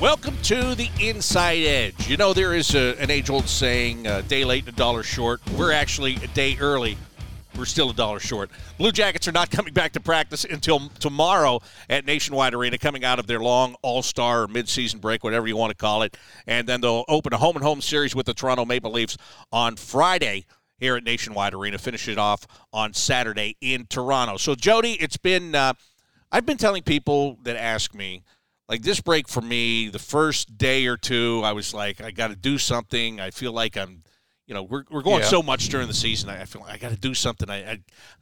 Welcome to the Inside Edge. You know, there is a, an age old saying, a day late and a dollar short. We're actually a day early. We're still a dollar short. Blue Jackets are not coming back to practice until tomorrow at Nationwide Arena, coming out of their long All Star or midseason break, whatever you want to call it. And then they'll open a home and home series with the Toronto Maple Leafs on Friday here at Nationwide Arena, finish it off on Saturday in Toronto. So, Jody, it's been, uh, I've been telling people that ask me, like this break for me, the first day or two, I was like, I got to do something. I feel like I'm, you know, we're, we're going Yeah. so much during the season. I, I feel like I got to do something. I, I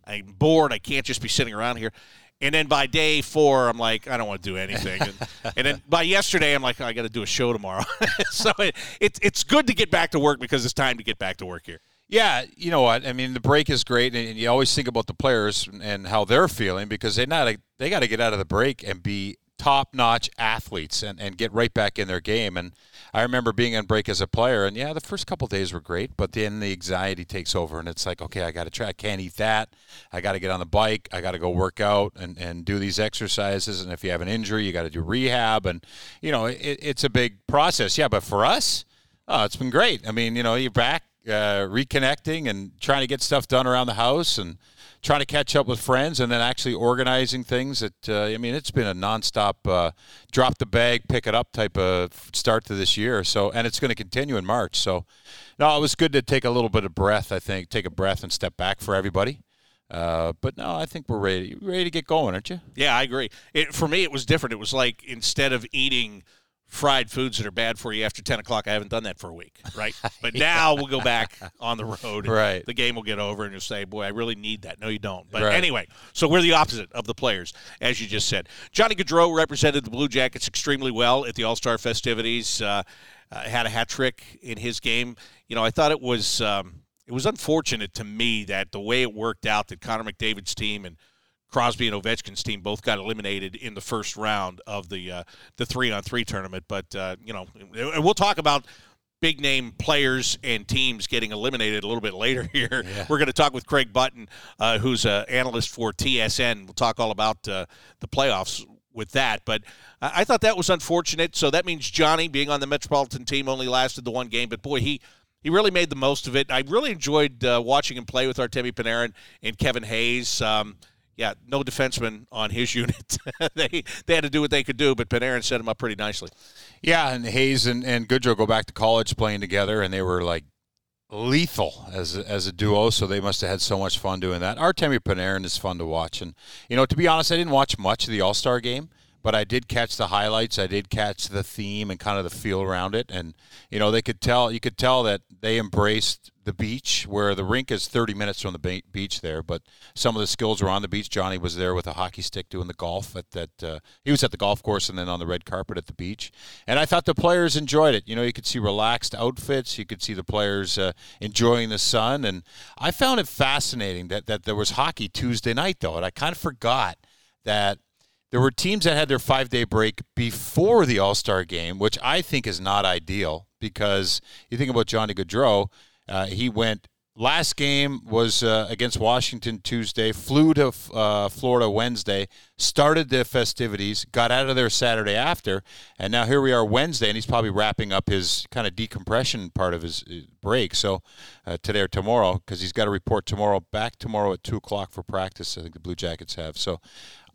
I'm bored. I can't just be sitting around here. And then by day four, I'm like, I don't want to do anything. And, and then by yesterday, I'm like, I got to do a show tomorrow. so it, it, it's good to get back to work because it's time to get back to work here. Yeah, you know what? I mean, the break is great, and you always think about the players and how they're feeling because they not they got to get out of the break and be top notch athletes and, and get right back in their game. And I remember being on break as a player, and yeah, the first couple days were great, but then the anxiety takes over, and it's like, okay, I got to try. I can't eat that. I got to get on the bike. I got to go work out and, and do these exercises. And if you have an injury, you got to do rehab. And you know, it, it's a big process. Yeah, but for us, oh, it's been great. I mean, you know, you're back uh, reconnecting and trying to get stuff done around the house and trying to catch up with friends and then actually organizing things that uh, I mean it's been a nonstop uh, drop the bag pick it up type of start to this year so and it's going to continue in March so no it was good to take a little bit of breath I think take a breath and step back for everybody uh, but no I think we're ready ready to get going aren't you Yeah, I agree. It, for me, it was different. It was like instead of eating fried foods that are bad for you after 10 o'clock, I haven't done that for a week, right? But now we'll go back on the road. and Right. The game will get over, and you'll say, boy, I really need that. No, you don't. But Right. anyway, so we're the opposite of the players, as you just said. Johnny Gaudreau represented the Blue Jackets extremely well at the All Star festivities, uh, uh, had a hat trick in his game. You know, I thought it was. Um, it was unfortunate to me that the way it worked out that Connor McDavid's team and Crosby and Ovechkin's team both got eliminated in the first round of the uh, the three on three tournament. But uh, you know, and we'll talk about big name players and teams getting eliminated a little bit later here. We're going to talk with Craig Button, uh, who's an analyst for TSN. We'll talk all about uh, the playoffs with that. But I I thought that was unfortunate. So that means Johnny being on the Metropolitan team only lasted the one game. But boy, he. He really made the most of it. I really enjoyed uh, watching him play with Artemi Panarin and Kevin Hayes. Um, yeah, no defenseman on his unit. they they had to do what they could do, but Panarin set him up pretty nicely. Yeah, and Hayes and, and Gaudreau go back to college playing together, and they were like lethal as a, as a duo. So they must have had so much fun doing that. Artemi Panarin is fun to watch, and you know, to be honest, I didn't watch much of the All Star game, but I did catch the highlights. I did catch the theme and kind of the feel around it, and you know, they could tell you could tell that they embraced the beach where the rink is 30 minutes from the beach there but some of the skills were on the beach. Johnny was there with a hockey stick doing the golf at that uh, he was at the golf course and then on the red carpet at the beach. And i thought the players enjoyed it. You know you could see relaxed outfits. You could see the players uh, enjoying the sun. And i found it fascinating that, that there was hockey tuesday night though. And i kind of forgot that there were teams that had their five day break before the All Star game, which I think is not ideal because you think about Johnny Gaudreau, uh, he went. Last game was uh, against Washington Tuesday, flew to uh, Florida Wednesday, started the festivities, got out of there Saturday after, and now here we are Wednesday, and he's probably wrapping up his kind of decompression part of his uh, break. So uh, today or tomorrow, because he's got to report tomorrow, back tomorrow at 2 o'clock for practice, I think the Blue Jackets have. So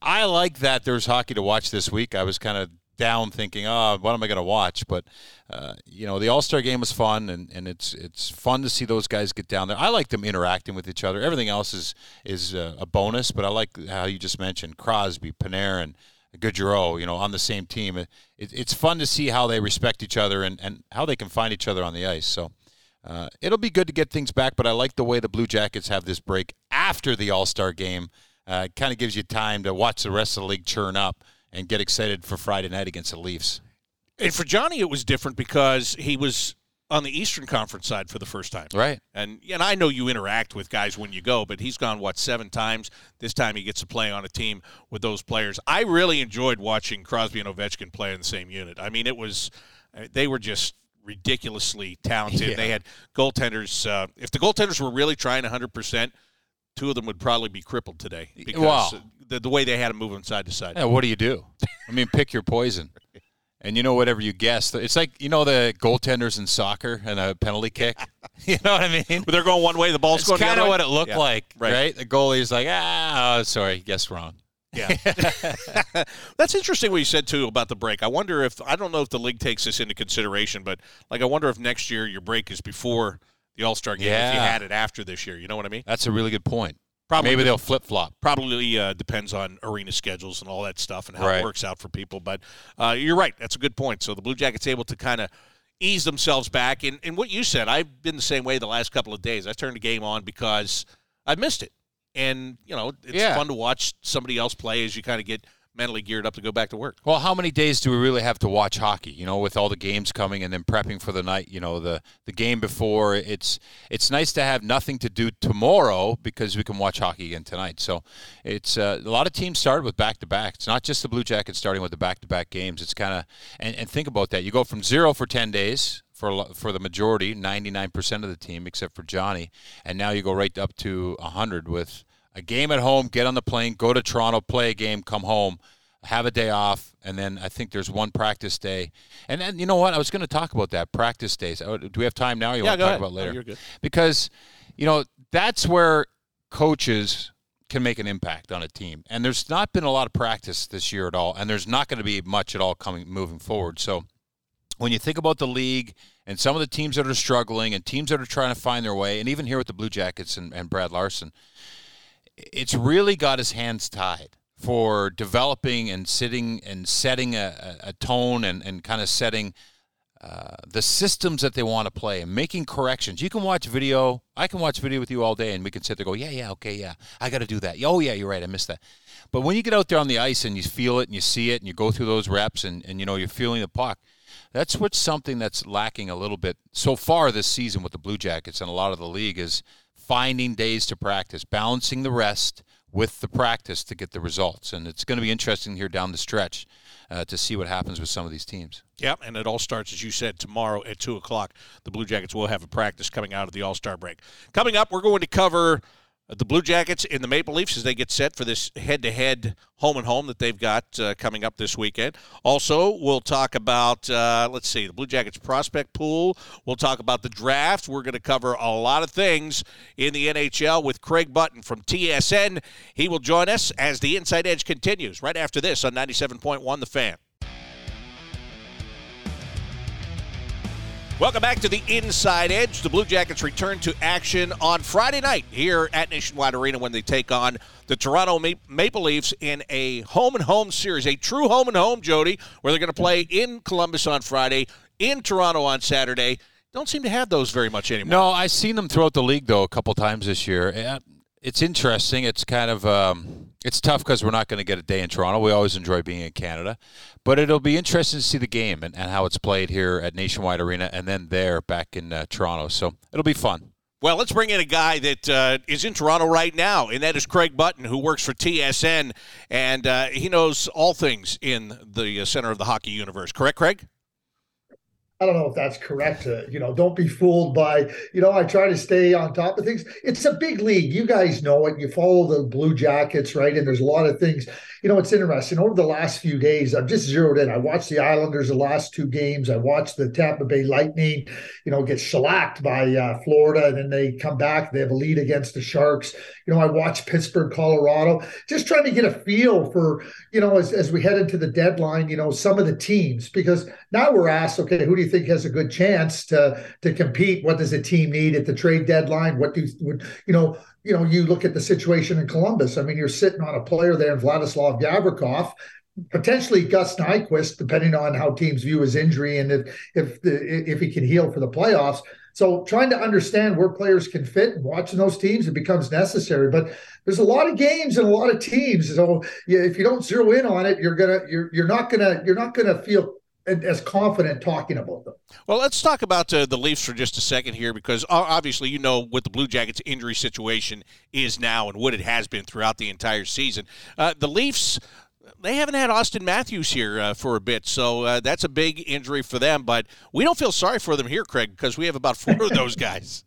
I like that there's hockey to watch this week. I was kind of down thinking, oh, what am I going to watch? But uh, you know, the All Star game was fun, and, and it's it's fun to see those guys get down there. I like them interacting with each other. Everything else is is uh, a bonus, but I like how you just mentioned Crosby, Panarin. Gaudreau, you know, on the same team. It, it, it's fun to see how they respect each other and, and how they can find each other on the ice. So uh, it'll be good to get things back, but I like the way the Blue Jackets have this break after the All Star game. Uh, it kind of gives you time to watch the rest of the league churn up and get excited for Friday night against the Leafs. And for Johnny, it was different because he was on the Eastern Conference side for the first time. Right. And and I know you interact with guys when you go, but he's gone what seven times. This time he gets to play on a team with those players. I really enjoyed watching Crosby and Ovechkin play in the same unit. I mean, it was they were just ridiculously talented. Yeah. They had goaltenders. Uh, if the goaltenders were really trying 100 percent, two of them would probably be crippled today because Wow. the, the way they had them moving side to side. Yeah, what do you do? I mean, pick your poison. and you know whatever you guess. It's like you know the goaltenders in soccer and a penalty kick. you know what I mean? But they're going one way, the ball's It's going kind of what it looked Yeah. like, Right. right. The goalie's like, ah, oh, sorry, guess wrong. Yeah. That's interesting what you said too about the break. I wonder if I don't know if the league takes this into consideration, but like I wonder if next year your break is before the All Star game yeah. if you had it after this year. You know what I mean? That's a really good point. Probably Maybe they'll flip flop. probably uh, depends on arena schedules and all that stuff and how it works out for people. But uh, you're right. That's a good point. So the Blue Jackets able to kind of ease themselves back. And, and what you said, I've been the same way the last couple of days. I turned the game on because I missed it. And, you know, it's Yeah. fun to watch somebody else play as you kind of get mentally geared up to go back to work. Well, how many days do we really have to watch hockey? You know, with all the games coming and then prepping for the night. You know, the the game before. It's it's nice to have nothing to do tomorrow because we can watch hockey again tonight. So, it's uh, a lot of teams started with back to back. It's not just the Blue Jackets starting with the back to back games. It's kind of and, and think about that. You go from zero for ten days. For, for the majority, 99% of the team, except for Johnny, and now you go right up to 100 with a game at home, get on the plane, go to Toronto, play a game, come home, have a day off, and then I think there's one practice day. And then you know what? I was going to talk about that practice days. Oh, Do we have time now? Or you Yeah, want to talk ahead. about No, later? you're good. Because you know that's where coaches can make an impact on a team. And there's not been a lot of practice this year at all, and there's not going to be much at all coming moving forward. So when you think about the league and some of the teams that are struggling and teams that are trying to find their way, and even here with the Blue Jackets and, and Brad Larsen, it's really got his hands tied for developing and sitting and setting a, a, tone and, and kind of setting uh, the systems that they want to play and making corrections. You can watch video. I can watch video with you all day, and we can sit there go, yeah, yeah, okay, yeah, I got to do that. Oh, yeah, you're right, I missed that. But when you get out there on the ice and you feel it and you see it and you go through those reps and, and you know you're feeling the puck, that's what's something that's lacking a little bit so far this season with the Blue Jackets and a lot of the league is finding days to practice, balancing the rest with the practice to get the results. And it's going to be interesting here down the stretch uh, to see what happens with some of these teams. Yeah, and it all starts, as you said, tomorrow at 2 o'clock. The Blue Jackets will have a practice coming out of the All Star break. Coming up, we're going to cover the Blue Jackets and the Maple Leafs as they get set for this head to head home and home that they've got uh, coming up this weekend. Also, we'll talk about, uh, let's see, the Blue Jackets prospect pool. We'll talk about the draft. We're going to cover a lot of things in the NHL with Craig Button from TSN. He will join us as the Inside Edge continues right after this on 97.1 The Fan. Welcome back to the Inside Edge. The Blue Jackets return to action on Friday night here at Nationwide Arena when they take on the Toronto Maple Leafs in a home and home series, a true home and home, Jody, where they're going to play in Columbus on Friday, in Toronto on Saturday. Don't seem to have those very much anymore. No, I've seen them throughout the league though a couple times this year. It's interesting. It's kind of um, it's tough because we're not going to get a day in Toronto. We always enjoy being in Canada, but it'll be interesting to see the game and, and how it's played here at Nationwide Arena and then there back in uh, Toronto. So it'll be fun. Well, let's bring in a guy that uh, is in Toronto right now, and that is Craig Button, who works for TSN, and uh, he knows all things in the uh, center of the hockey universe. Correct, Craig? I don't know if that's correct. Uh, you know, don't be fooled by, you know, I try to stay on top of things. It's a big league. You guys know it. You follow the Blue Jackets, right? And there's a lot of things. You know, it's interesting. Over the last few days, I've just zeroed in. I watched the Islanders the last two games. I watched the Tampa Bay Lightning, you know, get shellacked by uh, Florida, and then they come back. They have a lead against the Sharks. You know, I watched Pittsburgh, Colorado, just trying to get a feel for, you know, as, as we head into the deadline, you know, some of the teams, because now we're asked, okay, who do you think has a good chance to to compete? What does a team need at the trade deadline? What do you know? You know, you look at the situation in Columbus. I mean, you're sitting on a player there in Vladislav Gavrikov, potentially Gus Nyquist, depending on how teams view his injury and if if the, if he can heal for the playoffs. So trying to understand where players can fit and watching those teams, it becomes necessary. But there's a lot of games and a lot of teams. So if you don't zero in on it, you're gonna you're you're not gonna you're not gonna feel as confident talking about them. Well, let's talk about uh, the Leafs for just a second here, because obviously you know what the Blue Jackets' injury situation is now and what it has been throughout the entire season. Uh, the Leafs. They haven't had Auston Matthews here uh, for a bit, so uh, that's a big injury for them. But we don't feel sorry for them here, Craig, because we have about four of those guys.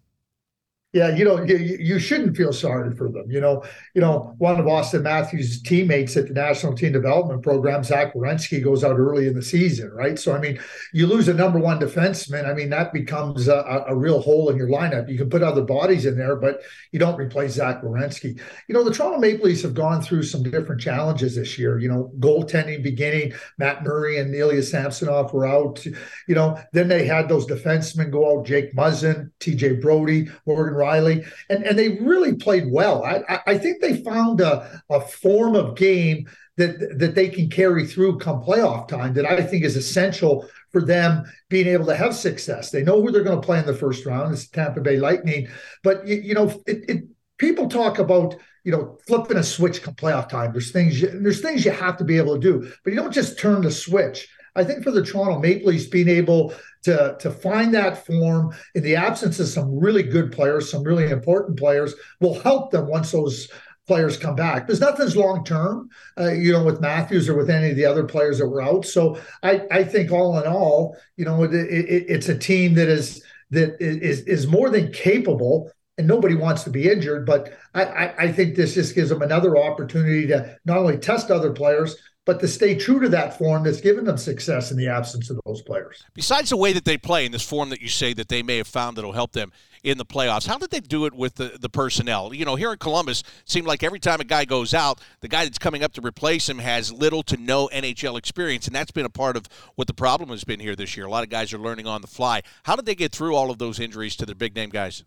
Yeah, you know, you, you shouldn't feel sorry for them. You know, you know, one of Auston Matthews' teammates at the National Team Development Program, Zach Werenski, goes out early in the season, right? So, I mean, you lose a number one defenseman. I mean, that becomes a, a real hole in your lineup. You can put other bodies in there, but you don't replace Zach Werenski. You know, the Toronto Maple Leafs have gone through some different challenges this year. You know, goaltending beginning, Matt Murray and Ilya Samsonov were out. You know, then they had those defensemen go out, Jake Muzzin, TJ Brodie, Morgan Rielly, and, and they really played well. I, I think they found a, a form of game that that they can carry through come playoff time that I think is essential for them being able to have success. They know who they're going to play in the first round. It's Tampa Bay Lightning, but you, you know, it, it, people talk about you know flipping a switch come playoff time. There's things you, there's things you have to be able to do, but you don't just turn the switch. I think for the Toronto Maple Leafs being able to, to find that form in the absence of some really good players, some really important players, will help them once those players come back. Because nothing's long term, uh, you know, with Matthews or with any of the other players that were out. So I, I think all in all, you know, it, it, it's a team that is that is is more than capable. And nobody wants to be injured, but I, I, I think this just gives them another opportunity to not only test other players, but to stay true to that form that's given them success in the absence of those players. Besides the way that they play in this form that you say that they may have found that'll help them in the playoffs, how did they do it with the, the personnel? You know, here in Columbus, it seemed like every time a guy goes out, the guy that's coming up to replace him has little to no NHL experience, and that's been a part of what the problem has been here this year. A lot of guys are learning on the fly. How did they get through all of those injuries to their big name guys?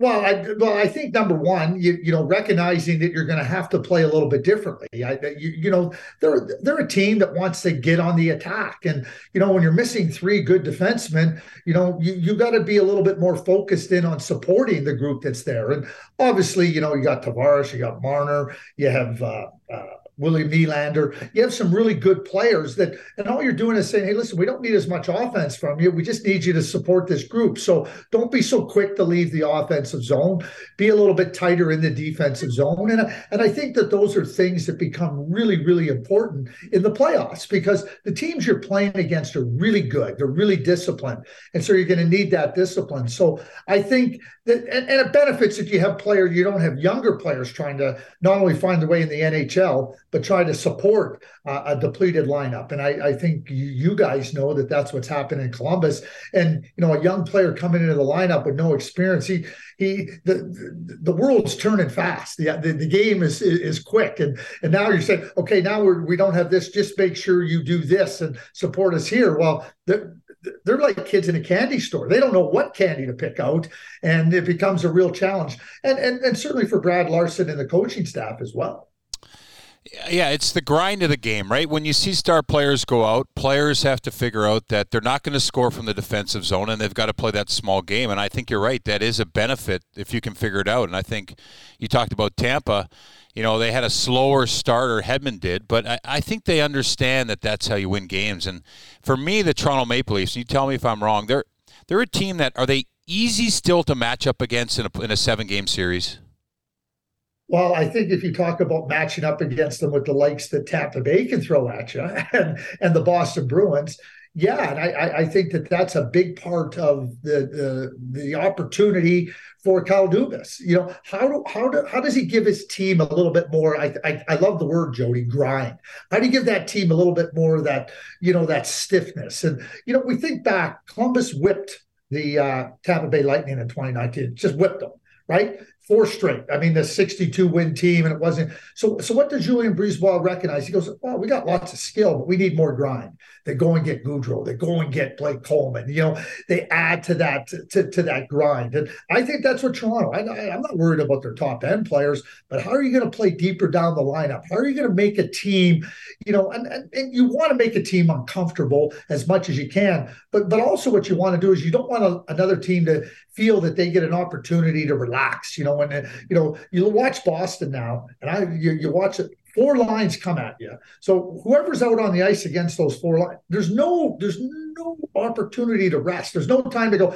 Well, I, well, I think number one, you you know, recognizing that you're going to have to play a little bit differently. I, you, you know, they're they're a team that wants to get on the attack, and you know, when you're missing three good defensemen, you know, you you got to be a little bit more focused in on supporting the group that's there. And obviously, you know, you got Tavares, you got Marner, you have. Uh, uh, William Nylander. You have some really good players that, and all you're doing is saying, hey, listen, we don't need as much offense from you. We just need you to support this group. So don't be so quick to leave the offensive zone. Be a little bit tighter in the defensive zone. And, and I think that those are things that become really, really important in the playoffs because the teams you're playing against are really good. They're really disciplined. And so you're going to need that discipline. So I think that, and, and it benefits if you have players, you don't have younger players trying to not only find their way in the NHL, but try to support uh, a depleted lineup. And I, I think you, you, guys know that that's what's happened in Columbus. And you know, a young player coming into the lineup with no experience, he he the the world's turning fast. The the, the game is, is quick, and and now you're saying, okay, now we're we don't have this. Just make sure you do this and support us here. Well, the, they're like kids in a candy store. They don't know what candy to pick out, and it becomes a real challenge. And and, and certainly for Brad Larsen and the coaching staff as well. Yeah, it's the grind of the game, right? When you see star players go out, players have to figure out that they're not going to score from the defensive zone and they've got to play that small game. And I think you're right. That is a benefit if you can figure it out. And I think you talked about Tampa. You know, they had a slower starter, Hedman did, but I, I think they understand that that's how you win games. And for me, the Toronto Maple Leafs, you tell me if I'm wrong, they're, they're a team that are they easy still to match up against in a, in a seven game series? Well, I think if you talk about matching up against them with the likes that Tampa Bay can throw at you and, and the Boston Bruins, yeah, and I, I think that that's a big part of the the, the opportunity for Kyle Dubas. You know, how do how do how does he give his team a little bit more? I, I I love the word Jody grind. How do you give that team a little bit more of that you know that stiffness? And you know, we think back, Columbus whipped the uh, Tampa Bay Lightning in 2019, just whipped them right? Four straight. I mean, the 62 win team, and it wasn't. So, so what does Julien BriseBois recognize? He goes, "Well, we got lots of skill, but we need more grind." They go and get Goodrow. They go and get Blake Coleman. You know, they add to that to, to that grind, and I think that's what Toronto. I, I'm not worried about their top end players, but how are you going to play deeper down the lineup? How are you going to make a team? You know, and, and, and you want to make a team uncomfortable as much as you can, but but also what you want to do is you don't want a, another team to feel that they get an opportunity to relax. You know, and you know you watch Boston now, and I you, you watch it. Four lines come at you. So whoever's out on the ice against those four lines, there's no there's no opportunity to rest. There's no time to go.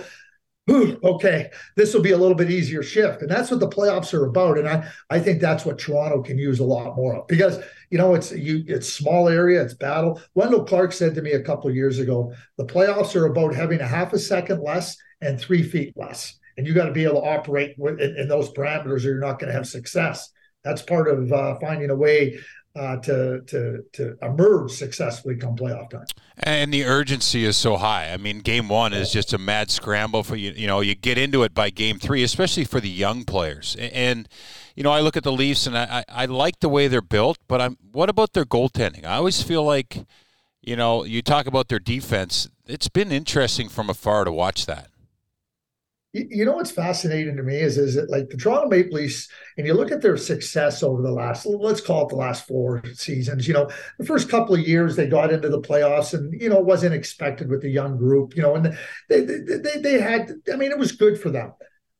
Okay, this will be a little bit easier shift. And that's what the playoffs are about. And I, I think that's what Toronto can use a lot more of because, you know, it's you it's small area, it's battle. Wendel Clark said to me a couple years ago, the playoffs are about having a half a second less and three feet less. and you got to be able to operate in, those parameters, or you're not going to have success. That's part of uh, finding a way uh, to to to emerge successfully come playoff time. And the urgency is so high. I mean, game one is just a mad scramble for you. You know, you get into it by game three, especially for the young players. And you know, I look at the Leafs and I, I, I like the way they're built, but I'm what about their goaltending? I always feel like, you know, you talk about their defense. It's been interesting from afar to watch that. You know what's fascinating to me is is that like the Toronto Maple Leafs, and you look at their success over the last let's call it the last four seasons. You know, the first couple of years they got into the playoffs, and you know it wasn't expected with the young group. You know, and they they they, they had. I mean, it was good for them,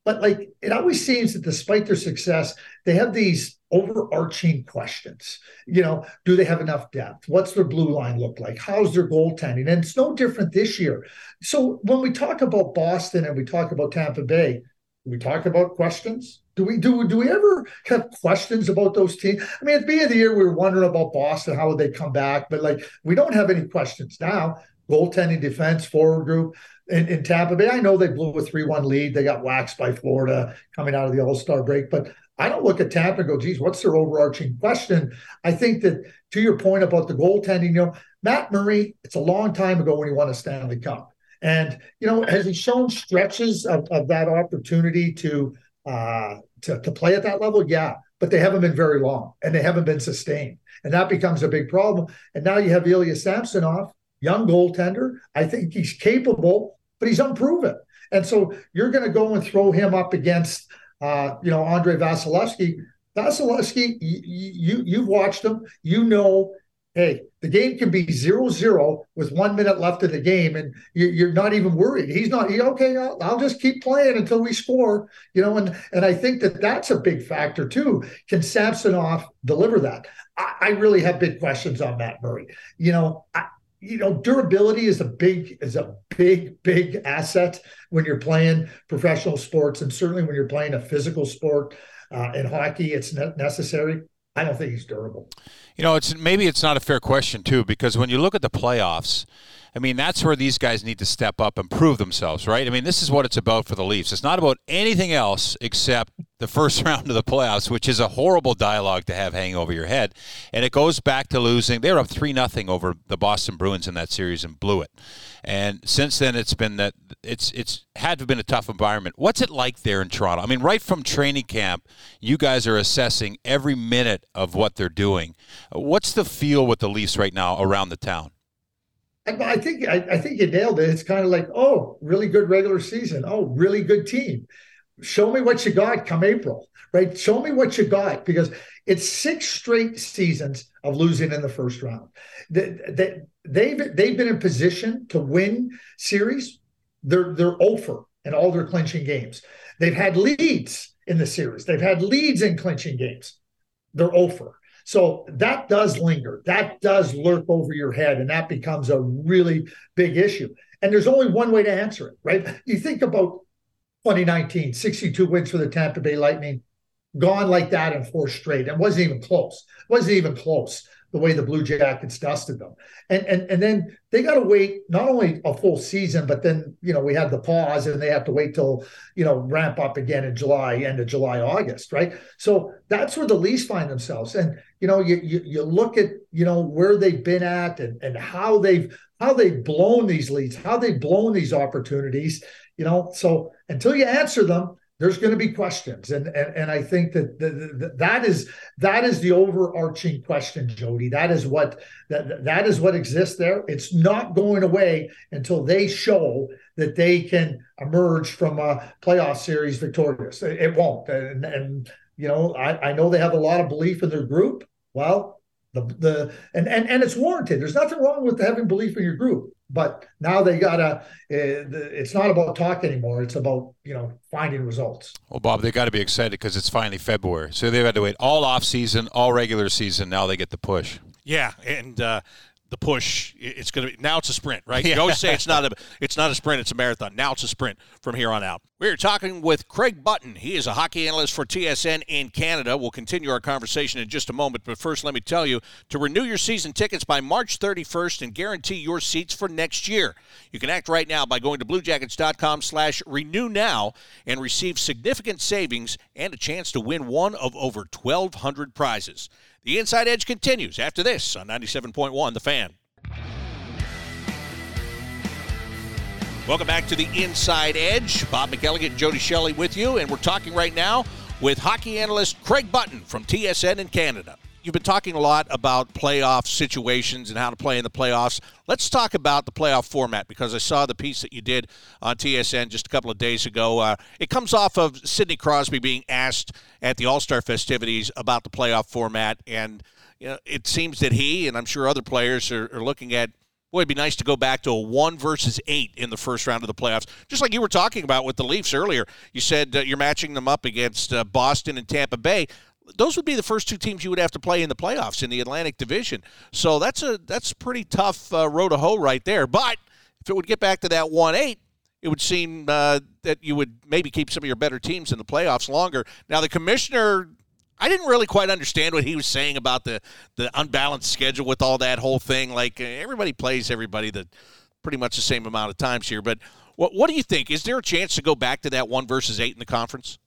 but like it always seems that despite their success, they have these overarching questions. You know, do they have enough depth? What's their blue line look like? How's their goaltending? And it's no different this year. So when we talk about Boston and we talk about Tampa Bay, we talk about questions. Do we do do we ever have questions about those teams? I mean, at the beginning of the year, we were wondering about Boston, how would they come back? But like, we don't have any questions now. Goaltending, defense, forward group in, in Tampa Bay. I know they blew a three-one lead. They got waxed by Florida coming out of the All Star break, but I don't look at Tampa and go, geez, what's their overarching question? I think that to your point about the goaltending, you know, Matt Murray, it's a long time ago when he won a Stanley Cup. And, you know, has he shown stretches of, of that opportunity to, uh, to to play at that level? Yeah, but they haven't been very long and they haven't been sustained. And that becomes a big problem. And now you have Ilya Samsonov, young goaltender. I think he's capable, but he's unproven. And so you're going to go and throw him up against uh, you know, Andrei Vasilevskiy. Vasilevskiy, you, you you've watched him. You know, hey, the game can be zero zero with one minute left in the game, and you, are not even worried. He's not. He, okay, I'll, I'll, just keep playing until we score. You know, and and I think that that's a big factor too. Can Samsonov deliver that? I, I really have big questions on Matt Murray. You know, I, you know durability is a big is a big big asset when you're playing professional sports and certainly when you're playing a physical sport uh, in hockey it's necessary. I don't think he's durable. You know it's maybe it's not a fair question too because when you look at the playoffs I mean, that's where these guys need to step up and prove themselves, right? I mean, this is what it's about for the Leafs. It's not about anything else except the first round of the playoffs, which is a horrible dialogue to have hanging over your head. And it goes back to losing. They were up 3 nothing over the Boston Bruins in that series and blew it. And since then, it's been that it's it's had to have been a tough environment. What's it like there in Toronto? I mean, right from training camp, you guys are assessing every minute of what they're doing. What's the feel with the Leafs right now around the town? I, think I, I think you nailed it. It's kind of like, oh, really good regular season. Oh, really good team. Show me what you got come April, right? Show me what you got because it's six straight seasons of losing in the first round. They, they, they've they've been in position to win series. They're they're over in all their clinching games. They've had leads in the series. They've had leads in clinching games. They're over. So that does linger. That does lurk over your head, and that becomes a really big issue. And there's only one way to answer it, right? You think about 2019, 62 wins for the Tampa Bay Lightning, gone like that in four straight, and wasn't even close. Wasn't even close the way the Blue Jackets dusted them. And and and then they got to wait not only a full season, but then you know we had the pause and they have to wait till you know ramp up again in July, end of July, August, right? So that's where the Leafs find themselves. And you know you you, you look at you know where they've been at and and how they've how they've blown these leads, how they've blown these opportunities. You know, so until you answer them, there's going to be questions. And and, and i think that the, the, that is that is the overarching question jody. That is what that that is what exists there. It's not going away until they show that they can emerge from a playoff series victorious. It, won't. And, and you know I, I know they have a lot of belief in their group. Well the the and and and it's warranted. There's nothing wrong with having belief in your group but now they gotta uh, it's not about talk anymore. It's about you know finding results. Well bob they got to be excited because it's finally february. So they've had to wait all off season all regular season. Now they get the push. Yeah and uh, the push it's going to be now it's a sprint right? Yeah. you always say it's not a it's not a sprint it's a marathon. Now it's a sprint from here on out. We're talking with craig button. He is a hockey analyst for tsn in canada. We'll continue our conversation in just a moment but first let me tell you to renew your season tickets by march 31st and guarantee your seats for next year. You can act right now by going to bluejackets.com slash renew now and receive significant savings and a chance to win one of over 1200 prizes the Inside Edge continues after this on 97.1 The Fan. Welcome back to the Inside Edge. Bob McElligott and Jody Shelley with you, and we're talking right now with hockey analyst Craig Button from TSN in Canada. You've been talking a lot about playoff situations and how to play in the playoffs. Let's talk about the playoff format because I saw the piece that you did on TSN just a couple of days ago. Uh, it comes off of Sidney Crosby being asked at the All Star festivities about the playoff format, and you know, it seems that he and I'm sure other players are, are looking at Boy, it'd be nice to go back to a one versus eight in the first round of the playoffs, just like you were talking about with the Leafs earlier. You said uh, you're matching them up against uh, Boston and Tampa Bay those would be the first two teams you would have to play in the playoffs in the Atlantic Division. So that's a that's pretty tough uh, road to hoe right there. But if it would get back to that one eight, it would seem uh, that you would maybe keep some of your better teams in the playoffs longer. Now the commissioner. I didn't really quite understand what he was saying about the, the unbalanced schedule with all that whole thing. Like everybody plays everybody the pretty much the same amount of times here. But what what do you think? Is there a chance to go back to that one versus eight in the conference?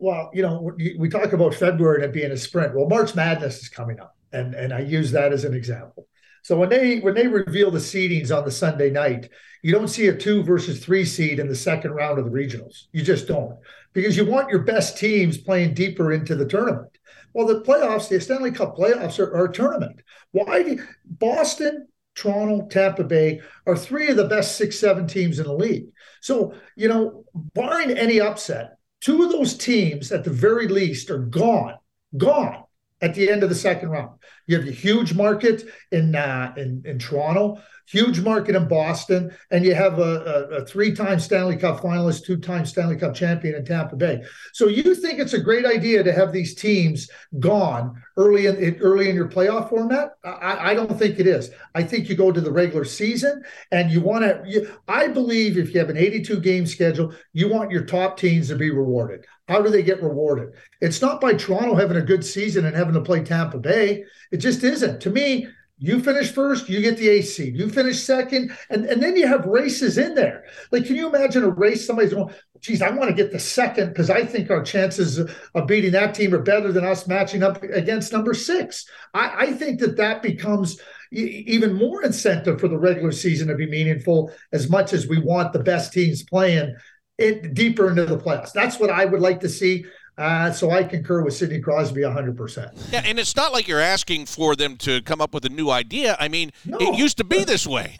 Well, you know, we talk about February and it being a sprint. Well, March Madness is coming up, and and I use that as an example. So when they when they reveal the seedings on the Sunday night, you don't see a two versus three seed in the second round of the regionals. You just don't because you want your best teams playing deeper into the tournament. Well, the playoffs, the Stanley Cup playoffs are, are a tournament. Why do Boston, Toronto, Tampa Bay are three of the best six, seven teams in the league. So, you know, barring any upset, Two of those teams, at the very least, are gone, gone at the end of the second round. You have a huge market in uh, in in Toronto huge market in Boston, and you have a, a, a three-time Stanley Cup finalist, two-time Stanley Cup champion in Tampa Bay. So you think it's a great idea to have these teams gone early in early in your playoff format? I, I don't think it is. I think you go to the regular season, and you want to. I believe if you have an 82 game schedule, you want your top teams to be rewarded. How do they get rewarded? It's not by Toronto having a good season and having to play Tampa Bay. It just isn't. To me, you finish first, you get the ace seed. You finish second, and, and then you have races in there. Like, can you imagine a race? Somebody's going, geez, I want to get the second because I think our chances of beating that team are better than us matching up against number six. I, I think that that becomes even more incentive for the regular season to be meaningful as much as we want the best teams playing it deeper into the playoffs. That's what I would like to see. Uh, so I concur with Sidney Crosby 100%. Yeah, and it's not like you're asking for them to come up with a new idea. I mean, no. it used to be this way.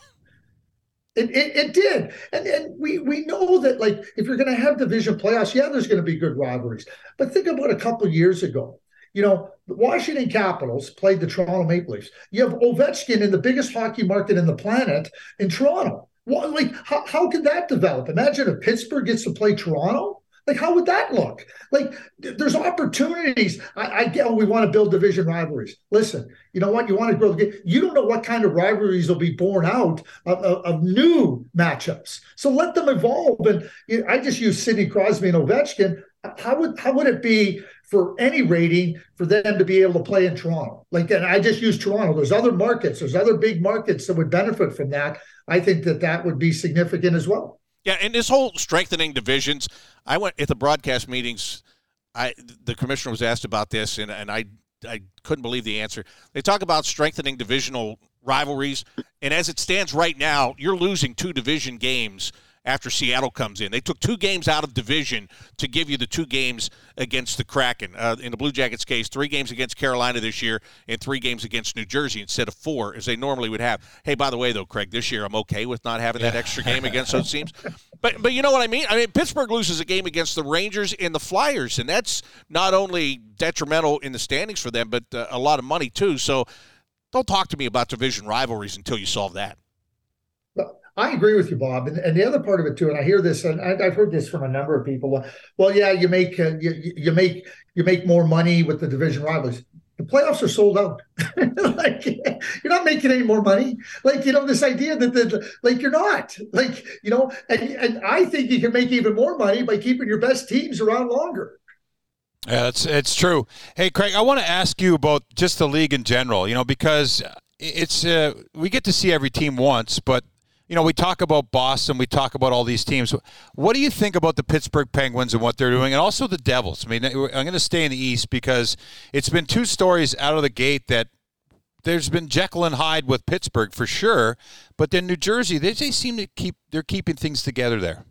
It, it, it, did. And, and we, we know that, like, if you're going to have division playoffs, yeah, there's going to be good rivalries. But think about a couple years ago. You know, the Washington Capitals played the Toronto Maple Leafs. You have Ovechkin in the biggest hockey market in the planet in Toronto. Well, like, how, how could that develop? Imagine if Pittsburgh gets to play Toronto. Like, how would that look? Like, there's opportunities. I, I get, oh, we want to build division rivalries. Listen, you know what? You want to grow the game. You don't know what kind of rivalries will be born out of, of, of new matchups. So let them evolve. And you know, I just use Sidney Crosby and Ovechkin. How would how would it be for any rating for them to be able to play in Toronto? Like, and I just use Toronto. There's other markets. There's other big markets that would benefit from that. I think that that would be significant as well. Yeah, and this whole strengthening divisions, I went at the broadcast meetings. I the commissioner was asked about this, and and I I couldn't believe the answer. They talk about strengthening divisional rivalries, and as it stands right now, you're losing two division games after Seattle comes in. They took two games out of division to give you the two games against the Kraken. Uh, in the Blue Jackets case, three games against Carolina this year and three games against New Jersey instead of four as they normally would have. Hey, by the way, though, Craig, this year I'm okay with not having that extra game against those teams. But but you know what I mean? I mean Pittsburgh loses a game against the Rangers and the Flyers, and that's not only detrimental in the standings for them, but uh, a lot of money too. So don't talk to me about division rivalries until you solve that. I agree with you, Bob. And, and the other part of it too, and I hear this, and I, have heard this from a number of people. Well, yeah, you make uh, you, you make you make more money with the division rivals. the playoffs are sold out. like you're not making any more money. Like you know this idea that the like you're not like you know, and and I think you can make even more money by keeping your best teams around longer. Yeah, that's it's true. Hey, Craig, I want to ask you about just the league in general. You know, because it's uh, we get to see every team once, but you know, we talk about Boston, we talk about all these teams. What do you think about the Pittsburgh Penguins and what they're doing, and also the Devils? I mean, I'm going to stay in the East because it's been two stories out of the gate that there's been Jekyll and Hyde with Pittsburgh for sure, but then New Jersey, they, they seem to keep they're keeping things together there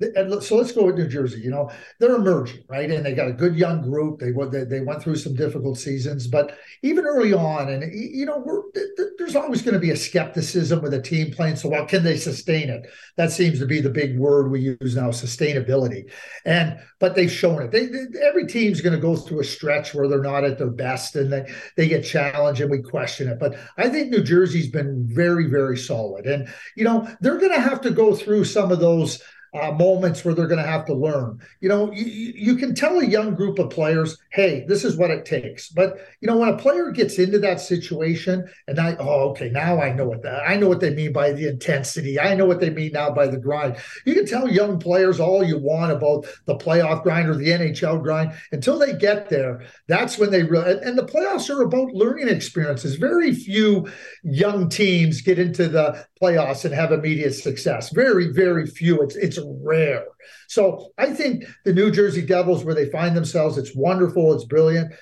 so let's go with New Jersey. You know, they're emerging, right? And they got a good young group. They they, they went through some difficult seasons, but even early on, and you know, there's always going to be a skepticism with a team playing so well. Can they sustain it? That seems to be the big word we use now, sustainability. And but they've shown it. They, they every team's going to go through a stretch where they're not at their best, and they they get challenged, and we question it. But I think New Jersey's been very very solid, and you know, they're going to have to go through some of those uh, moments where they're going to have to learn. You know, you, you can tell a young group of players, hey, this is what it takes. But you know, when a player gets into that situation, and I, oh, okay, now I know what that I know what they mean by the intensity. I know what they mean now by the grind. You can tell young players all you want about the playoff grind or the NHL grind until they get there. That's when they really. And, and the playoffs are about learning experiences. Very few young teams get into the playoffs and have immediate success. Very, very few. It's it's rare. So I think the New Jersey Devils, where they find themselves, it's wonderful, it's brilliant.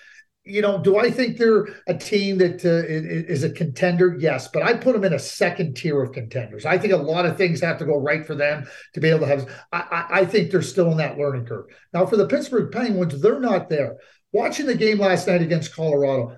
You know, do I think they're a team that uh, is a contender? Yes, but I put them in a second tier of contenders. I think a lot of things have to go right for them to be able to have. I, I think they're still in that learning curve. Now, for the Pittsburgh Penguins, they're not there. Watching the game last night against Colorado,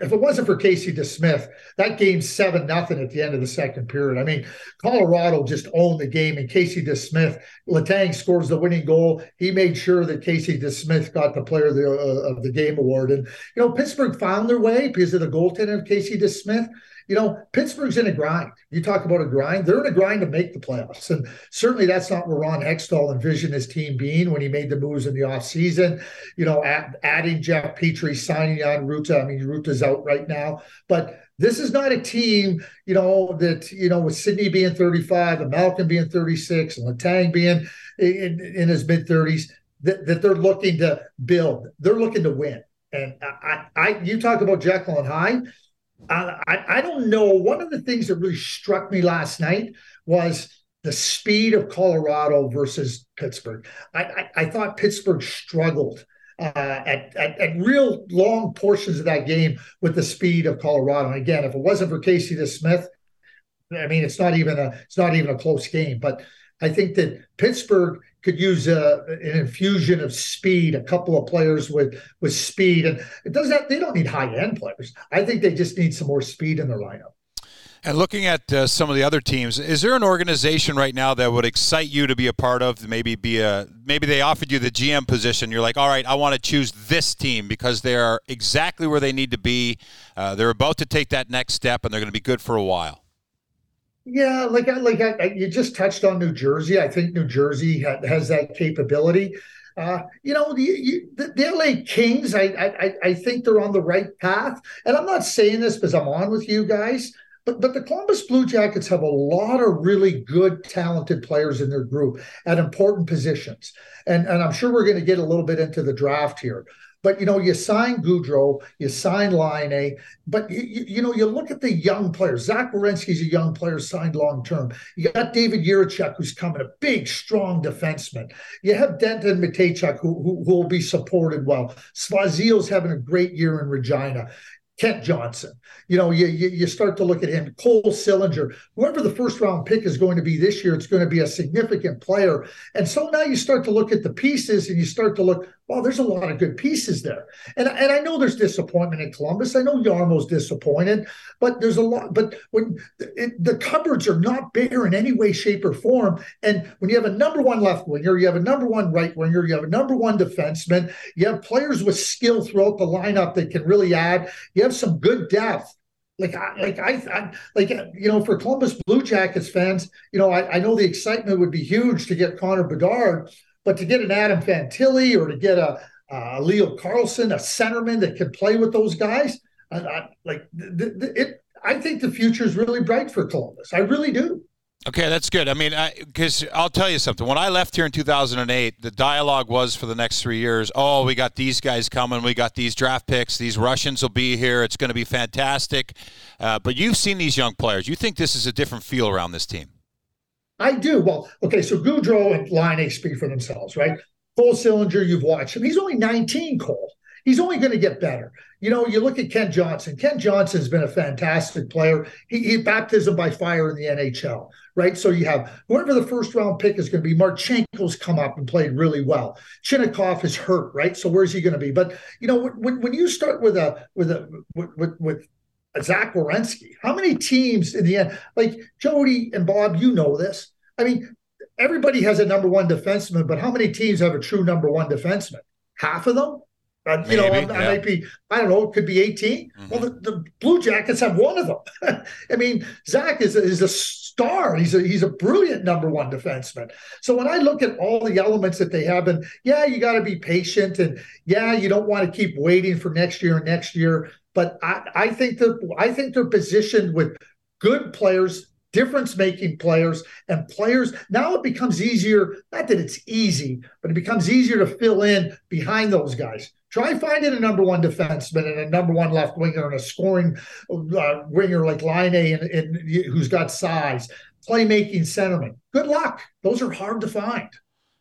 if it wasn't for Casey DeSmith, that game's seven nothing at the end of the second period. I mean, Colorado just owned the game, and Casey DeSmith, Letang scores the winning goal. He made sure that Casey DeSmith got the Player of the, uh, of the Game award. And you know, Pittsburgh found their way because of the goaltending of Casey DeSmith you know, Pittsburgh's in a grind. You talk about a grind, they're in a grind to make the playoffs. And certainly that's not where Ron Hextall envisioned his team being when he made the moves in the offseason. You know, adding Jeff Petry, signing on Rutta. I mean, Rutta's out right now. But this is not a team, you know, that, you know, with Sidney being 35 and Malkin being 36 and Letang being in, in his mid 30s, that, that they're looking to build. They're looking to win. And I, I, you talk about Jekyll and Hyde I, I don't know. One of the things that really struck me last night was the speed of Colorado versus Pittsburgh. I, I, I thought Pittsburgh struggled uh, at, at, at real long portions of that game with the speed of Colorado. And again, if it wasn't for Casey DeSmith, I mean, it's not even a it's not even a close game. But I think that Pittsburgh could use a, an infusion of speed, a couple of players with with speed, and it doesn't. They don't need high end players. I think they just need some more speed in their lineup. And looking at uh, some of the other teams, is there an organization right now that would excite you to be a part of? Maybe be a maybe they offered you the GM position. You're like, all right, I want to choose this team because they are exactly where they need to be. Uh, they're about to take that next step, and they're going to be good for a while. Yeah, like like I, you just touched on New Jersey. I think New Jersey ha, has that capability. Uh, you know, the, you, the, the LA Kings. I, I I think they're on the right path, and I'm not saying this because I'm on with you guys. But, but the Columbus Blue Jackets have a lot of really good, talented players in their group at important positions. And, and I'm sure we're going to get a little bit into the draft here. But you know, you sign Gaudreau, you sign Laine, but you, you, know, you look at the young players. Zach Werenski's a young player signed long term. You got David Jiricek, who's coming, a big, strong defenseman. You have Denton Mateychuk, who, who, who will be supported well. Svozil's having a great year in Regina. Kent Johnson. You know, you, you, you start to look at him, Cole Sillinger, whoever the first round pick is going to be this year, it's going to be a significant player. And so now you start to look at the pieces and you start to look, well, there's a lot of good pieces there. And, and I know there's disappointment in Columbus. I know Jarmo's disappointed, but there's a lot. But when it, the cupboards are not bare in any way, shape, or form. And when you have a number one left winger, you have a number one right winger, you have a number one defenseman, you have players with skill throughout the lineup that can really add, you have some good depth like I, like I, I, like you know for Columbus Blue Jackets fans, you know I, I know the excitement would be huge to get Connor Bedard, but to get an Adam Fantilli or to get a uh, Leo Carlsson, a centerman that can play with those guys. I, I, like the, the, it, I think the future is really bright for Columbus. I really do. Okay, that's good. I mean, because I'll tell you something. When I left here in 2008, the dialogue was for the next three years oh, we got these guys coming. We got these draft picks. These Russians will be here. It's going to be fantastic. Uh, but you've seen these young players. You think this is a different feel around this team? I do. Well, okay, so Gaudreau and Laine speak for themselves, right? Cole Sillinger, you've watched him. He's only 19, Cole. He's only going to get better. You know, you look at Kent Johnson. Kent Johnson's been a fantastic player. He, he baptism by fire in the NHL, right? So you have whoever the first round pick is going to be. Marchenko's come up and played really well. Chinakhov is hurt, right? So where's he going to be? But you know, when, when you start with a with a with, with, with Zach Werenski, how many teams in the end? Like Jody and Bob, you know this. I mean, everybody has a number one defenseman, but how many teams have a true number one defenseman? Half of them. Uh, you know, I, yeah. I, might be, I don't know, it could be 18. Mm-hmm. Well, the, the, Blue Jackets have one of them. I mean, Zach is a, is a star. He's a he's a brilliant number one defenseman. So when I look at all the elements that they have, and yeah, you got to be patient, and yeah, you don't want to keep waiting for next year and next year. But I, I think that I think they're positioned with good players difference making players and players. Now it becomes easier, not that it's easy, but it becomes easier to fill in behind those guys. Try finding a number one defenseman and a number one left winger and a scoring uh, winger like Laine and, and who's got size, playmaking centerman. Good luck. Those are hard to find.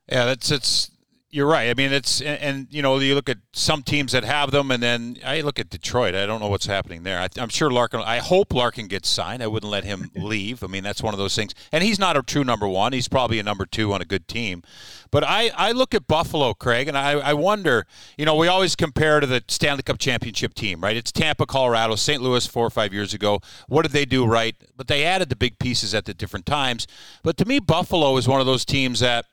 Yeah, that's it's you're right. I mean, it's and, and, you know you look at some teams that have them, and then I look at Detroit. I don't know what's happening there. I, am sure Larkin. I hope Larkin gets signed. I wouldn't let him leave. I mean, that's one of those things. And he's not a true number one. He's probably a number two on a good team. But I, I look at Buffalo, Craig, and I, I wonder. You know, we always compare to the Stanley Cup championship team, right? It's Tampa, Colorado, St. Louis four or five years ago. What did they do right? But they added the big pieces at the different times. But to me, Buffalo is one of those teams that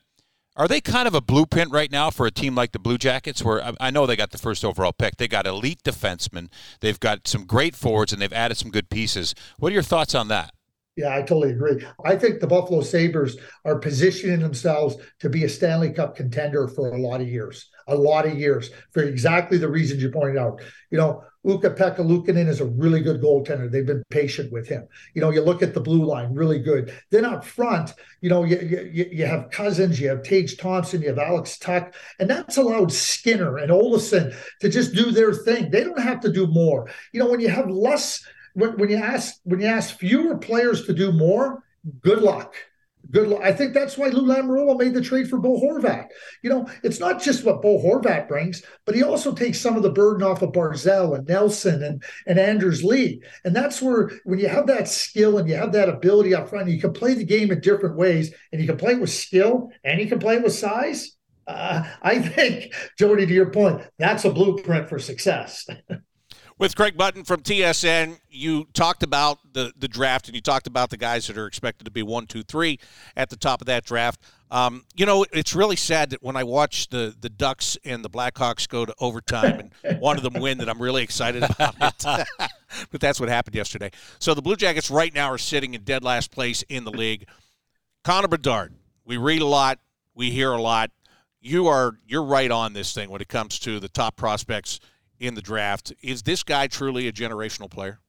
are they kind of a blueprint right now for a team like the Blue Jackets, where I know they got the first overall pick? They got elite defensemen, they've got some great forwards, and they've added some good pieces. What are your thoughts on that? Yeah, I totally agree. I think the Buffalo Sabres are positioning themselves to be a Stanley Cup contender for a lot of years, a lot of years for exactly the reasons you pointed out. You know, Ukko-Pekka Luukkonen is a really good goaltender. They've been patient with him. You know, you look at the blue line, really good. Then up front, you know, you, you, you have Cozens, you have Tage Thompson, you have Alex Tuch, and that's allowed Skinner and Olofsson to just do their thing. They don't have to do more. You know, when you have less, when, when you ask when you ask fewer players to do more, good luck good. I think that's why Lou Lamoriello made the trade for Bo Horvat. You know, it's not just what Bo Horvat brings, but he also takes some of the burden off of Barzal and Nelson and and Anders Lee. And that's where when you have that skill and you have that ability up front, you can play the game in different ways, and you can play with skill and you can play with size. Uh, I think, Jody, to your point, that's a blueprint for success. With Craig Button from TSN, you talked about the, the draft and you talked about the guys that are expected to be one, two, three at the top of that draft. Um, you know, it's really sad that when I watch the, the Ducks and the Blackhawks go to overtime and one of them win, that I'm really excited about it. but that's what happened yesterday. So the Blue Jackets right now are sitting in dead last place in the league. Connor Bedard, we read a lot, we hear a lot. You are you're right on this thing when it comes to the top prospects in the draft. Is this guy truly a generational player?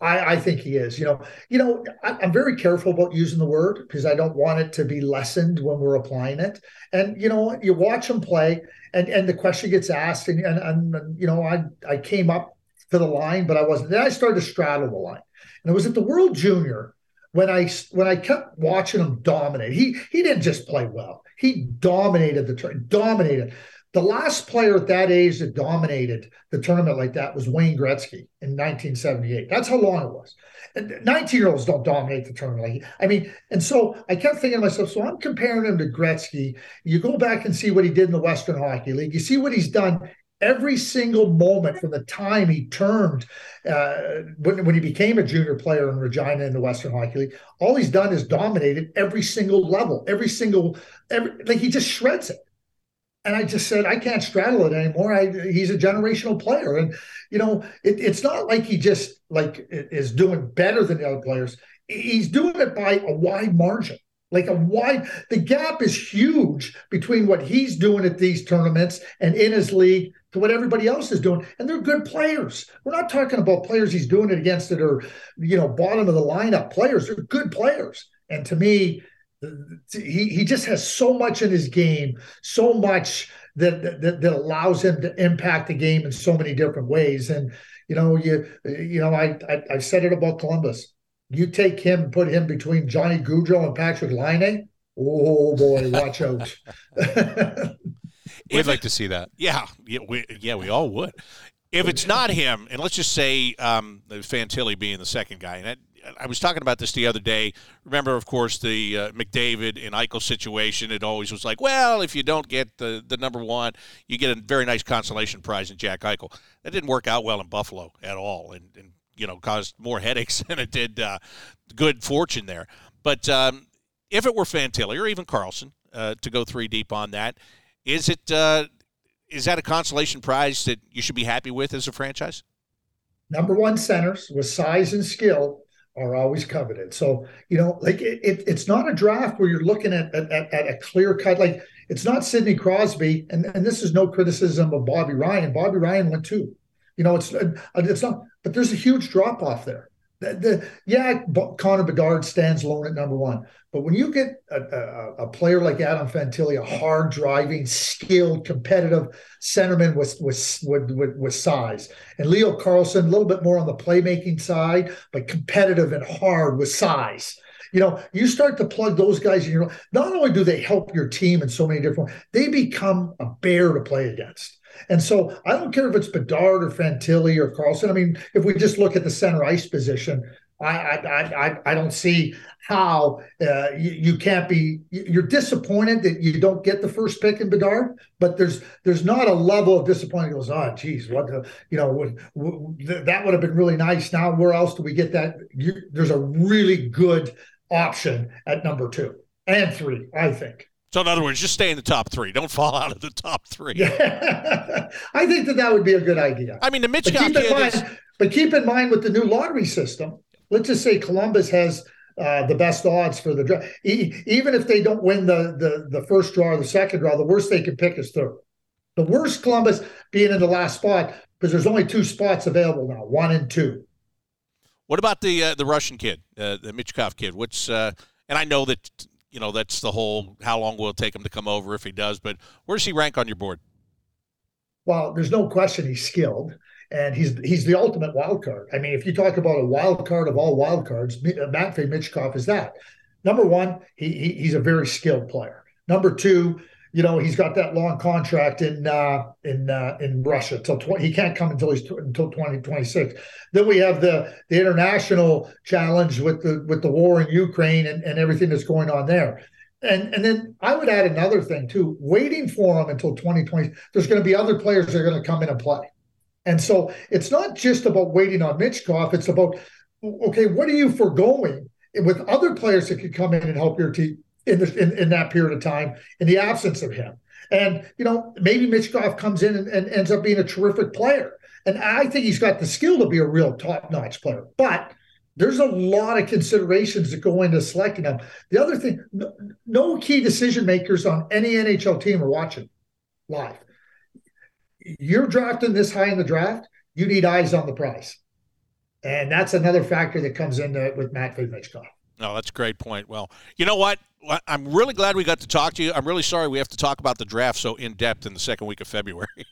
I, I, think he is. You know, you know, I, am very careful about using the word because I don't want it to be lessened when we're applying it. And you know, you watch him play, and and the question gets asked, and and, and you know, I I came up to the line, but I wasn't. Then I started to straddle the line, and it was at the World Junior when I when I kept watching him dominate. He he didn't just play well; he dominated the turn, dominated. The last player at that age that dominated the tournament like that was Wayne Gretzky in 1978. That's how long it was. And 19 year olds don't dominate the tournament. Like, I mean, and so I kept thinking to myself, so I'm comparing him to Gretzky. You go back and see what he did in the Western Hockey League. You see what he's done every single moment from the time he turned uh, when, when he became a junior player in Regina in the Western Hockey League. All he's done is dominated every single level, every single, every, like he just shreds it. And I just said, I can't straddle it anymore. I, he's a generational player. And, you know, it, it's not like he just like is doing better than the other players. He's doing it by a wide margin. like a wide the gap is huge between what he's doing at these tournaments and in his league to what everybody else is doing and they're good players we're not talking about players he's doing it against that are you know bottom of the lineup players they're good players and to me he, he just has so much in his game so much that, that that allows him to impact the game in so many different ways and you know you you know i i, I said it about columbus you take him, put him between Johnny Gaudreau and Patrick Laine. Oh boy, watch out! We'd like to see that. Yeah, yeah, we, yeah, we all would. If it's not him, and let's just say um, Fantilli being the second guy, and I, I, was talking about this the other day. Remember, of course, the uh, McDavid and Eichel situation. It always was like, well, if you don't get the the number one, you get a very nice consolation prize in Jack Eichel. That didn't work out well in Buffalo at all, and, and you know caused more headaches than it did uh, good fortune there. But um, if it were Fantilli or even Carlsson uh, to go three deep on that, is it uh, is that a consolation prize that you should be happy with as a franchise? Number one centers with size and skill are always coveted. So you know, like it, it, it's not a draft where you're looking at, at, at a clear cut. Like it's not Sidney Crosby, and, and this is no criticism of Bobby Ryan. Bobby Ryan went too. You know, it's uh, it's not, but there's a huge drop off there. The, the, yeah, Connor Bedard stands alone at number one, but when you get a, a, a player like Adam Fantilli, a hard driving, skilled, competitive centerman with with, with with size, and Leo Carlsson, a little bit more on the playmaking side, but competitive and hard with size you know, you start to plug those guys in your not only do they help your team in so many different ways, they become a bear to play against. And so I don't care if it's Bedard or Fantilli or Carlsson. I mean, if we just look at the center ice position, I I I, I don't see how uh, you, you, can't be. You're disappointed that you don't get the first pick in Bedard, but there's there's not a level of disappointment. Goes, oh, geez, what the, you know, what, what, that would have been really nice. Now, where else do we get that? You, there's a really good option at number two and three, I think. So in other words, just stay in the top three. Don't fall out of the top three. Yeah. I think that that would be a good idea. I mean, the Mitch but keep, in mind, is... but keep in mind with the new lottery system, let's just say Columbus has uh, the best odds for the draft. E- even if they don't win the, the the first draw or the second draw, the worst they can pick is third. The worst Columbus being in the last spot because there's only two spots available now, one and two. What about the uh, the Russian kid, uh, the Michkov kid? What's uh, and I know that you know that's the whole how long will it take him to come over if he does but where does he rank on your board? Well there's no question he's skilled and he's he's the ultimate wild card. I mean if you talk about a wild card of all wild cards uh, matvey michkov is that. Number one he, he he's a very skilled player. Number two you know he's got that long contract in uh, in uh, in Russia till 20, he can't come until he's t- until 2026. then we have the the international challenge with the with the war in Ukraine and, and everything that's going on there. And and then I would add another thing too, waiting for him until 2020. There's going to be other players that are going to come in and play. And so it's not just about waiting on Michkov, it's about okay, what are you foregoing with other players that could come in and help your team in, the, in, in that period of time in the absence of him. And, you know, maybe Michkov comes in and, and ends up being a terrific player. And I think he's got the skill to be a real top notch player. But there's a lot of considerations that go into selecting him. The other thing, no, key decision makers on any NHL team are watching live. You're drafting this high in the draft, you need eyes on the prize. And that's another factor that comes into with Matvey Michkov. No, that's a great point. Well, you know what? I'm really glad we got to talk to you. I'm really sorry we have to talk about the draft so in depth in the second week of February.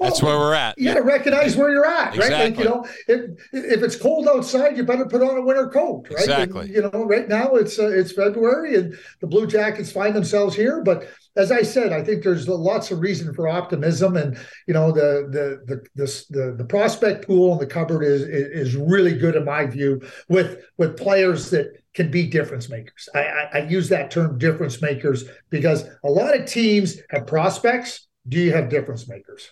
That's where we're at. You got to recognize where you're at, exactly. right? Like you know, if if it's cold outside, you better put on a winter coat, right? Exactly. And, you know, right now it's uh, it's February and the Blue Jackets find themselves here, but as I said, I think there's lots of reason for optimism, and you know the the the the the, the prospect pool in the cupboard is, is really good in my view with with players that can be difference makers. I, I, I use that term difference makers because a lot of teams have prospects. Do you have difference makers?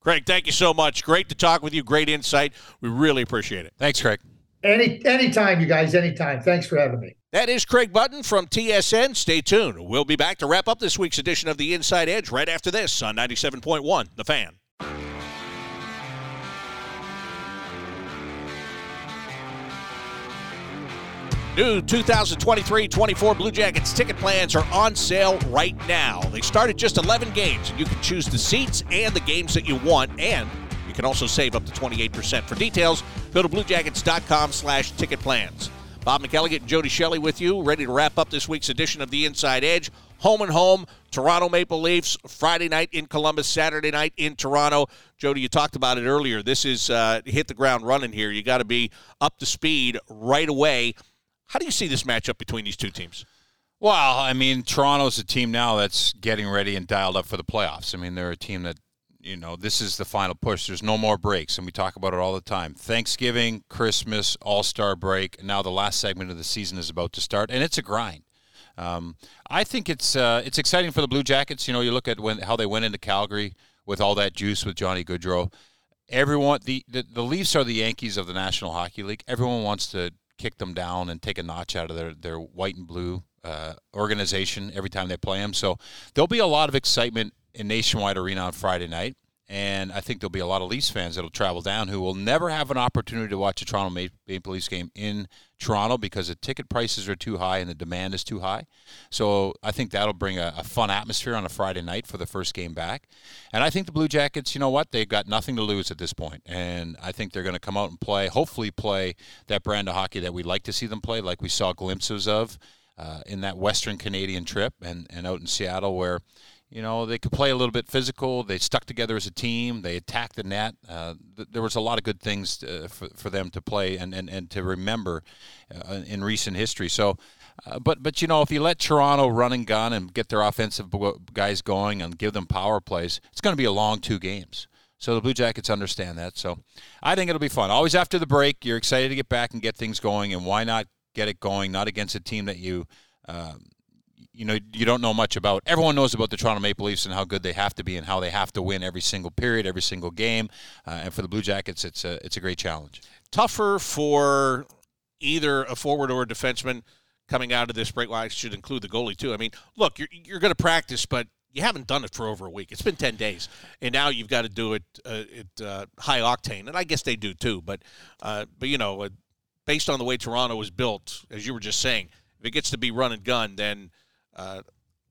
Craig, thank you so much. Great to talk with you. Great insight. We really appreciate it. Thanks, Craig. Any anytime, you guys. Anytime. Thanks for having me. That is Craig Button from TSN. Stay tuned. We'll be back to wrap up this week's edition of the Inside Edge right after this on 97.1 The Fan. New 2023-24 Blue Jackets ticket plans are on sale right now. They start at just 11 games, and you can choose the seats and the games that you want, and you can also save up to 28%. For details, go to bluejackets.com slash ticket plans. Bob McElligott and Jody Shelley with you, ready to wrap up this week's edition of The Inside Edge. Home and home, Toronto Maple Leafs, Friday night in Columbus, Saturday night in Toronto. Jody, you talked about it earlier. This is uh, hit the ground running here. You got to be up to speed right away. How do you see this matchup between these two teams? Well, I mean, Toronto's a team now that's getting ready and dialed up for the playoffs. I mean, they're a team that, you know, this is the final push. There's no more breaks, and we talk about it all the time. Thanksgiving, Christmas, All Star break, now the last segment of the season is about to start, and it's a grind. Um, I think it's uh, it's exciting for the Blue Jackets. You know, you look at when how they went into Calgary with all that juice with Johnny Gaudreau. Everyone, the, the the Leafs are the Yankees of the National Hockey League. Everyone wants to kick them down and take a notch out of their, their white and blue uh, organization every time they play them. So there'll be a lot of excitement in Nationwide Arena on Friday night. And I think there'll be a lot of Leafs fans that'll travel down who will never have an opportunity to watch a Toronto Maple Leafs game in Toronto because the ticket prices are too high and the demand is too high. So I think that'll bring a, a fun atmosphere on a Friday night for the first game back. And I think the Blue Jackets, you know what, they've got nothing to lose at this point. And I think they're going to come out and play, hopefully play that brand of hockey that we'd like to see them play, like we saw glimpses of uh, in that Western Canadian trip and, and out in Seattle where – you know, they could play a little bit physical. They stuck together as a team. They attacked the net. Uh, th- there was a lot of good things uh, for, for them to play and, and, and to remember uh, in recent history. So, uh, but but you know, if you let Toronto run and gun and get their offensive guys going and give them power plays, it's going to be a long two games. So the Blue Jackets understand that. So I think it'll be fun. Always after the break, you're excited to get back and get things going. And why not get it going? Not against a team that you. Um, you know you don't know much about. Everyone knows about the Toronto Maple Leafs and how good they have to be and how they have to win every single period, every single game. Uh, and for the Blue Jackets, it's a it's a great challenge. Tougher for either a forward or a defenseman coming out of this break. Well, I should include the goalie too. I mean, look, you're you're going to practice, but you haven't done it for over a week. It's been ten days, and now you've got to do it uh, at uh, high octane, and I guess they do too. But uh, but you know, uh, based on the way Toronto was built, as you were just saying, if it gets to be run and gun, then uh,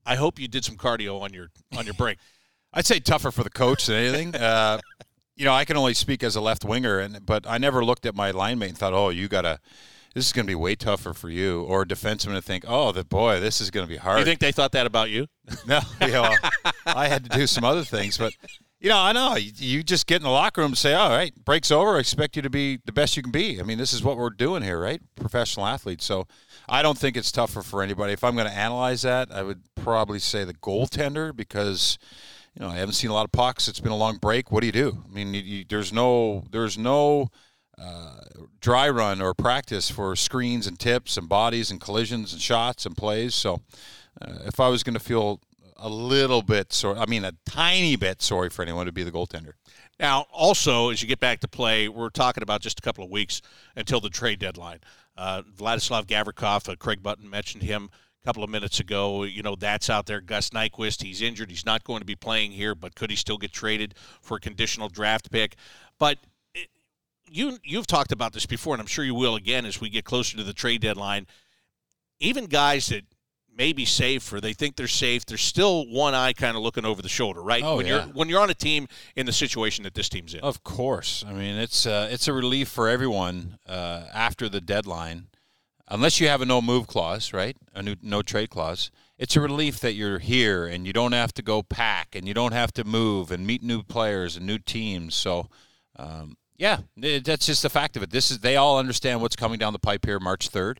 I hope you did some cardio on your on your break. I'd say tougher for the coach than anything. Uh, you know, I can only speak as a left winger, and but I never looked at my line mate and thought, "Oh, you gotta." This is going to be way tougher for you, or a defenseman to think, "Oh, the boy, this is going to be hard." You think they thought that about you? no, you know, I had to do some other things, but you know, I know you, just get in the locker room and say, "All right, breaks over. I expect you to be the best you can be." I mean, this is what we're doing here, right? Professional athletes. So, I don't think it's tougher for anybody. If I'm going to analyze that, I would probably say the goaltender because you know I haven't seen a lot of pucks. It's been a long break. What do you do? I mean, you, you, there's no there's no uh, dry run or practice for screens and tips and bodies and collisions and shots and plays. So, uh, if I was going to feel a little bit sorry. I mean, a tiny bit sorry for anyone to be the goaltender. Now, also, as you get back to play, we're talking about just a couple of weeks until the trade deadline. Uh, Vladislav Gavrikov, uh, Craig Button mentioned him a couple of minutes ago. You know, that's out there. Gus Nyquist, he's injured. He's not going to be playing here, but could he still get traded for a conditional draft pick? But it, you, you've talked about this before, and I'm sure you will again as we get closer to the trade deadline. Even guys that may be safe or they think they're safe, there's still one eye kind of looking over the shoulder, right? Oh, when yeah. you're when you're on a team in the situation that this team's in. Of course. I mean, it's uh, it's a relief for everyone uh, after the deadline, unless you have a no move clause, right? A new, no trade clause. It's a relief that you're here and you don't have to go pack and you don't have to move and meet new players and new teams. So. Um, yeah, that's just the fact of it. This is they all understand what's coming down the pipe here March 3rd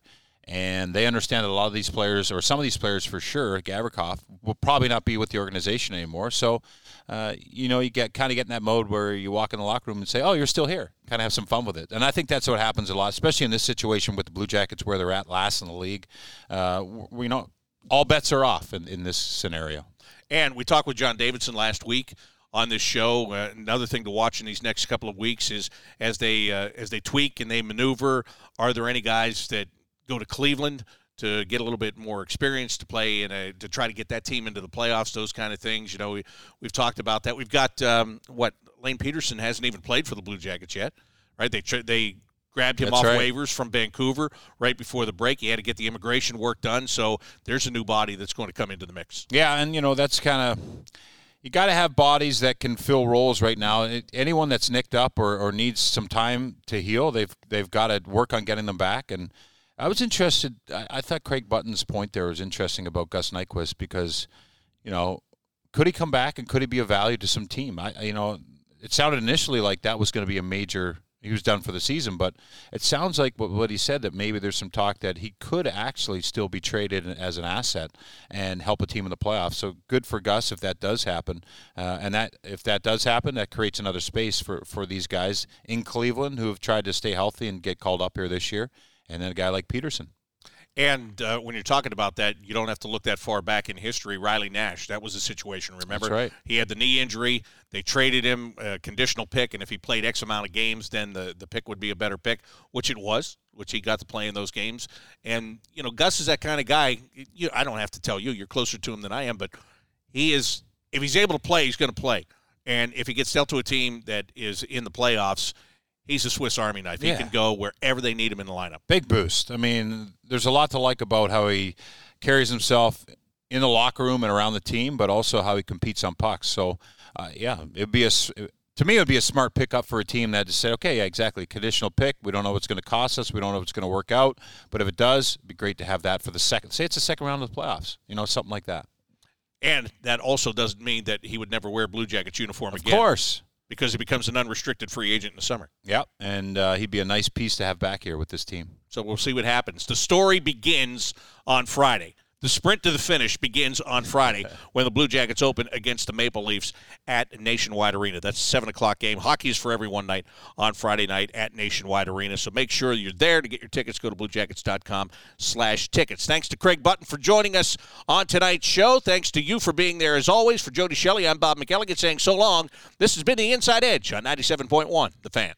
and they understand that a lot of these players, or some of these players for sure, Gavrikov will probably not be with the organization anymore. So, uh, you know, you get kind of get in that mode where you walk in the locker room and say, "Oh, you're still here." Kind of have some fun with it, and I think that's what happens a lot, especially in this situation with the Blue Jackets, where they're at last in the league. Uh, we know all bets are off in, in this scenario. And we talked with John Davidson last week on this show. Uh, another thing to watch in these next couple of weeks is as they uh, as they tweak and they maneuver. Are there any guys that go to Cleveland to get a little bit more experience to play and to try to get that team into the playoffs. Those kind of things. You know, we we've talked about that. We've got um, what Lane Pederson hasn't even played for the Blue Jackets yet, right? They they grabbed him That's off right. waivers from Vancouver right before the break. He had to get the immigration work done, so there's a new body that's going to come into the mix. Yeah, and you know that's kind of you got to have bodies that can fill roles right now. It, anyone that's nicked up or, or needs some time to heal, they've they've got to work on getting them back. And I was interested. I, I thought Craig Button's point there was interesting about Gus Nyquist because you know could he come back and could he be of value to some team? I you know it sounded initially like that was going to be a major he was done for the season. But it sounds like what, what he said that maybe there's some talk that he could actually still be traded as an asset and help a team in the playoffs. So good for Gus if that does happen. Uh, and that if that does happen, that creates another space for, for these guys in Cleveland who have tried to stay healthy and get called up here this year. And then a guy like Pederson. And uh, when you're talking about that, you don't have to look that far back in history. Riley Nash, that was the situation. Remember, That's right. he had the knee injury. They traded him a conditional pick, and if he played X amount of games, then the the pick would be a better pick, which it was, which he got to play in those games. And you know, Gus is that kind of guy. You, I don't have to tell you, you're closer to him than I am, but he is. If he's able to play, he's going to play. And if he gets dealt to a team that is in the playoffs, he's a Swiss Army knife. Yeah. He can go wherever they need him in the lineup. Big boost. I mean, there's a lot to like about how he carries himself in the locker room and around the team, but also how he competes on pucks. So, uh, yeah, it'd be a to me it would be a smart pickup for a team that just say, okay, yeah, exactly, conditional pick. We don't know what's going to cost us. We don't know what's going to work out. But if it does, it'd be great to have that for the second. Say it's the second round of the playoffs. You know, something like that. And that also doesn't mean that he would never wear Blue Jackets uniform Of again. Of course. Because he becomes an unrestricted free agent in the summer. Yep. And uh, he'd be a nice piece to have back here with this team. So we'll see what happens. The story begins on Friday. The sprint to the finish begins on Friday when the Blue Jackets open against the Maple Leafs at Nationwide Arena. That's a 7 o'clock game. Hockey is for everyone night on Friday night at Nationwide Arena. So make sure you're there to get your tickets. Go to bluejackets.com slash tickets. Thanks to Craig Button for joining us on tonight's show. Thanks to you for being there as always. For Jody Shelley, I'm Bob McElligott saying so long. This has been the Inside Edge on 97.1, The Fan.